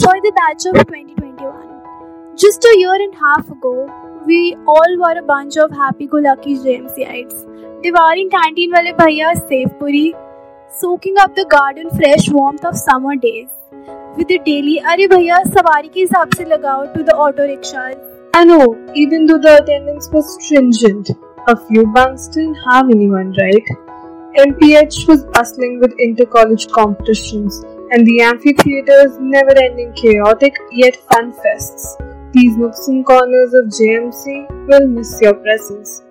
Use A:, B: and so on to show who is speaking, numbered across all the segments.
A: for the batch of 2021. Just a year and a half ago, we all were a bunch of happy-go-lucky JMCites, devouring canteen wale bhaiya's sev puri, soaking up the garden fresh warmth of summer days, with the daily "Arey bhaiya sawari ke hisab se lagao" to the auto rickshaws.
B: I know, even though the attendance was stringent, a few bunks didn't harm anyone, right? MPH was bustling with inter-college competitions and the amphitheaters never-ending chaotic yet fun fests. These nooks and corners of JMC will miss your presence.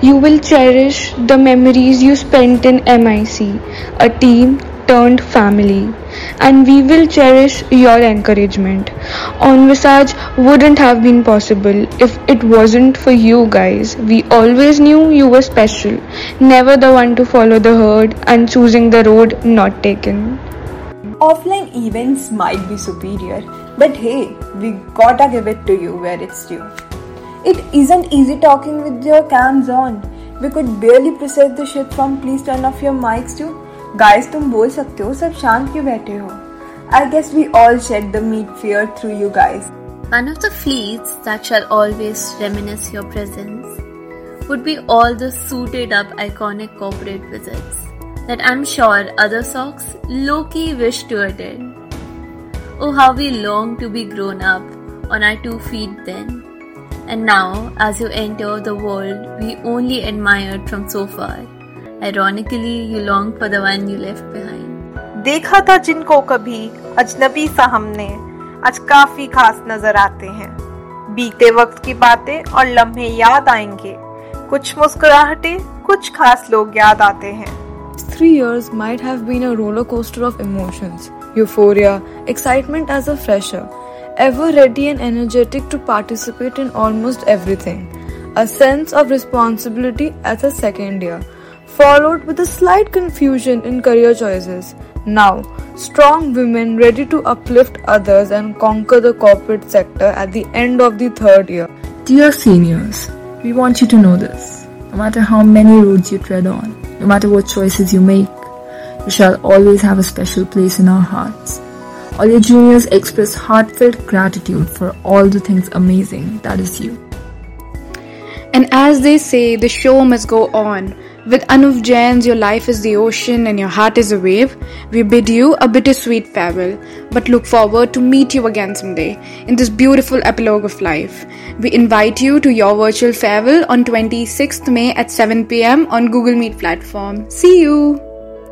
C: You will cherish the memories you spent in MIC, a team turned family, and we will cherish your encouragement. On Visage wouldn't have been possible if it wasn't for you guys. We always knew you were special, never the one to follow the herd and choosing the road not taken.
D: Offline events might be superior, but hey, we gotta give it to you where it's due. It isn't easy talking with your cams on. We could barely process the shit from please turn off your mics to guys तुम बोल सकते हो सब शांत क्यों बैठे हो I guess we all shed the meat fear through you guys.
E: One of the fleets that shall always reminisce your presence would be all the suited up iconic corporate visits That I'm sure other socks low key wish to attend. Oh, how we long to be grown up on our two feet then. And now, as you enter the world we only admired from so far, ironically, you long for the one you left behind.
F: देखा था जिनको कभी अजनबी सा हमने आज काफ़ी खास नज़र आते हैं बीते वक्त की बातें और लम्हे याद आएँगे कुछ मुस्कुराहटे कुछ खास लोग याद आते हैं
G: Three years might have been a roller coaster of emotions euphoria, excitement as a fresher, ever ready and energetic to participate in almost everything, a sense of responsibility as a second year, followed with a slight confusion in career choices. Now, strong women ready to uplift others and conquer the corporate sector at the end of the third year.
H: Dear seniors, we want you to know this. No matter how many roads you tread on, no matter what choices you make, you shall always have a special place in our hearts. All your juniors express heartfelt gratitude for all the things amazing that is you.
I: And as they say, the show must go on. With Anuv Jain's Your Life is the Ocean and Your Heart is a Wave, we bid you a bittersweet farewell, but look forward to meet you again someday in this beautiful epilogue of life. We invite you to your virtual farewell on 26th May at 7 pm on Google Meet platform. See you!